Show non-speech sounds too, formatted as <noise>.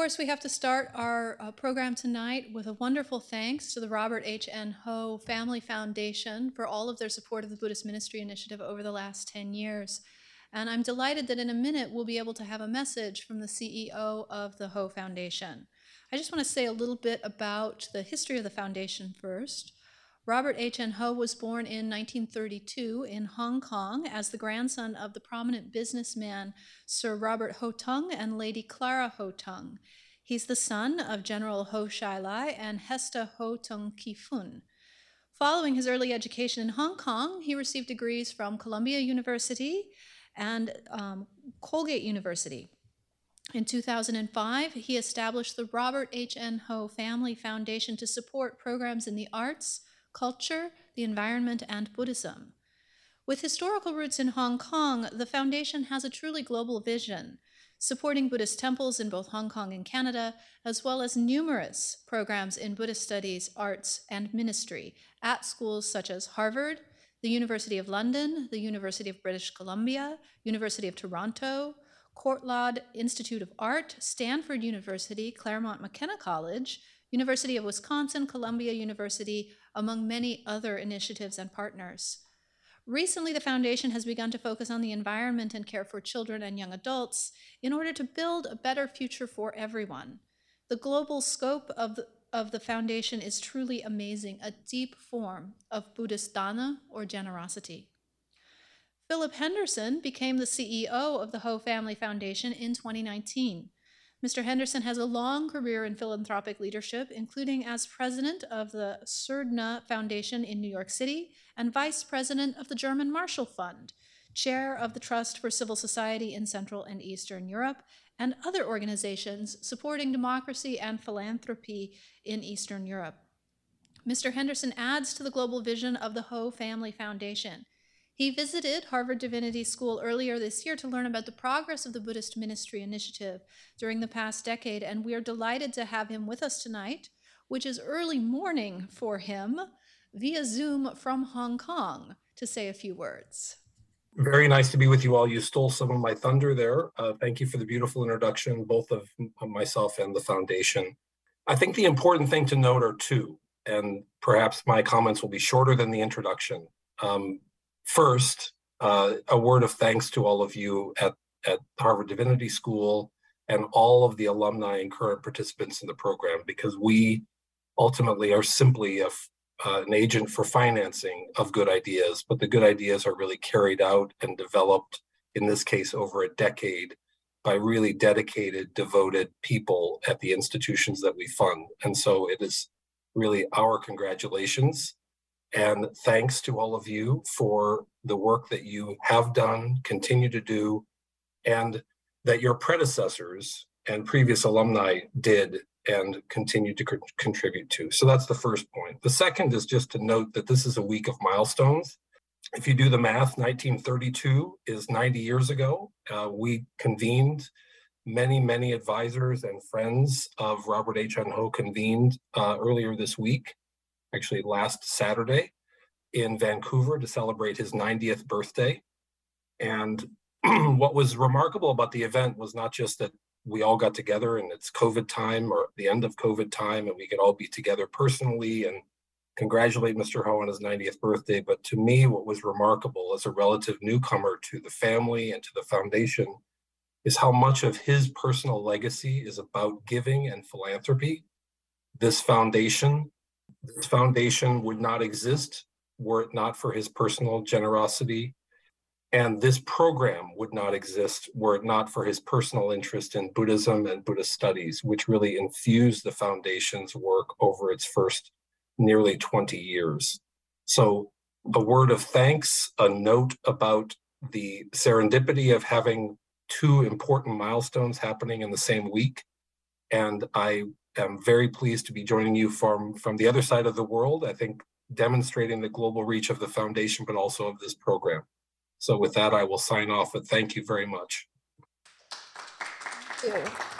course, we have to start our uh, program tonight with a wonderful thanks to the Robert H. N. Ho Family Foundation for all of their support of the Buddhist Ministry Initiative over the last 10 years. And I'm delighted that in a minute we'll be able to have a message from the CEO of the Ho Foundation. I just want to say a little bit about the history of the foundation first. Robert H. N. Ho was born in 1932 in Hong Kong as the grandson of the prominent businessman Sir Robert Ho Tung and Lady Clara Ho Tung. He's the son of General Ho Shai Lai and Hesta Ho Tung Ki Fun. Following his early education in Hong Kong, he received degrees from Columbia University and um, Colgate University. In 2005, he established the Robert H. N. Ho Family Foundation to support programs in the arts, culture, the environment, and Buddhism. With historical roots in Hong Kong, the foundation has a truly global vision, supporting Buddhist temples in both Hong Kong and Canada, as well as numerous programs in Buddhist studies, arts, and ministry at schools such as Harvard, the University of London, the University of British Columbia, University of Toronto, Courtauld Institute of Art, Stanford University, Claremont McKenna College, University of Wisconsin, Columbia University, among many other initiatives and partners. Recently, the foundation has begun to focus on the environment and care for children and young adults in order to build a better future for everyone. The global scope of the, of the foundation is truly amazing, a deep form of Buddhist dana or generosity. Philip Henderson became the CEO of the Ho Family Foundation in 2019. Mr. Henderson has a long career in philanthropic leadership, including as president of the Surdna Foundation in New York City and vice president of the German Marshall Fund, chair of the Trust for Civil Society in Central and Eastern Europe, and other organizations supporting democracy and philanthropy in Eastern Europe. Mr. Henderson adds to the global vision of the Ho Family Foundation. He visited Harvard Divinity School earlier this year to learn about the progress of the Buddhist Ministry Initiative during the past decade, and we are delighted to have him with us tonight, which is early morning for him, via Zoom from Hong Kong, to say a few words. Very nice to be with you all. You stole some of my thunder there. Uh, thank you for the beautiful introduction, both of myself and the foundation. I think the important thing to note are two, and perhaps my comments will be shorter than the introduction. Um, First, uh, a word of thanks to all of you at, at Harvard Divinity School and all of the alumni and current participants in the program, because we ultimately are simply a, uh, an agent for financing of good ideas, but the good ideas are really carried out and developed, in this case, over a decade by really dedicated, devoted people at the institutions that we fund. And so it is really our congratulations and thanks to all of you for the work that you have done, continue to do, and that your predecessors and previous alumni did and continue to co- contribute to. So that's the first point. The second is just to note that this is a week of milestones. If you do the math, 1932 is 90 years ago. Uh, we convened, many, many advisors and friends of Robert H. N. Ho convened uh, earlier this week actually last Saturday in Vancouver to celebrate his 90th birthday. And <clears throat> what was remarkable about the event was not just that we all got together and it's COVID time or the end of COVID time and we could all be together personally and congratulate Mr. Ho on his 90th birthday. But to me, what was remarkable as a relative newcomer to the family and to the foundation is how much of his personal legacy is about giving and philanthropy. This foundation this foundation would not exist were it not for his personal generosity. And this program would not exist were it not for his personal interest in Buddhism and Buddhist studies, which really infused the foundation's work over its first nearly 20 years. So, a word of thanks, a note about the serendipity of having two important milestones happening in the same week. And I am very pleased to be joining you from, from the other side of the world, I think demonstrating the global reach of the foundation, but also of this program. So with that, I will sign off, but thank you very much. Thank you.